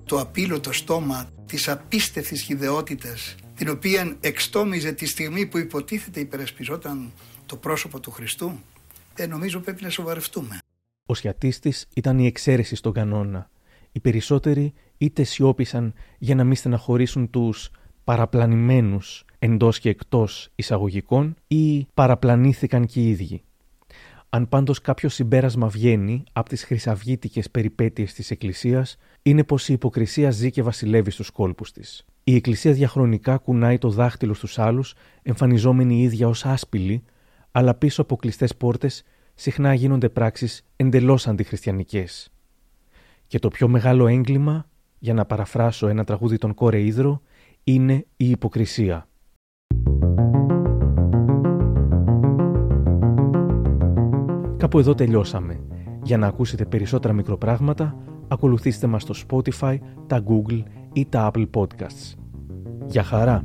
το απίλωτο στόμα της απίστευτης χιδεότητας την οποία εξτόμιζε τη στιγμή που υποτίθεται υπερασπιζόταν το πρόσωπο του Χριστού ε, νομίζω πρέπει να σοβαρευτούμε. Ο Σιατής της ήταν η εξαίρεση στον κανόνα. Οι περισσότεροι είτε σιώπησαν για να μην στεναχωρήσουν τους παραπλανημένους εντός και εκτός εισαγωγικών ή παραπλανήθηκαν και οι ίδιοι. Αν πάντως κάποιο συμπέρασμα βγαίνει από τις χρυσαυγήτικες περιπέτειες της Εκκλησίας, είναι πως η υποκρισία ζει και βασιλεύει στους κόλπους της. Η Εκκλησία διαχρονικά κουνάει το δάχτυλο στους άλλους, εμφανιζόμενη η ίδια ως άσπηλη, αλλά πίσω από κλειστές πόρτες συχνά γίνονται πράξεις εντελώς αντιχριστιανικές. Και το πιο μεγάλο έγκλημα, για να παραφράσω ένα τραγούδι των Κόρε Ήδρο, είναι η υποκρισία. Κάπου εδώ τελειώσαμε. Για να ακούσετε περισσότερα μικροπράγματα, ακολουθήστε μας στο Spotify, τα Google ή τα Apple Podcasts. Για χαρά!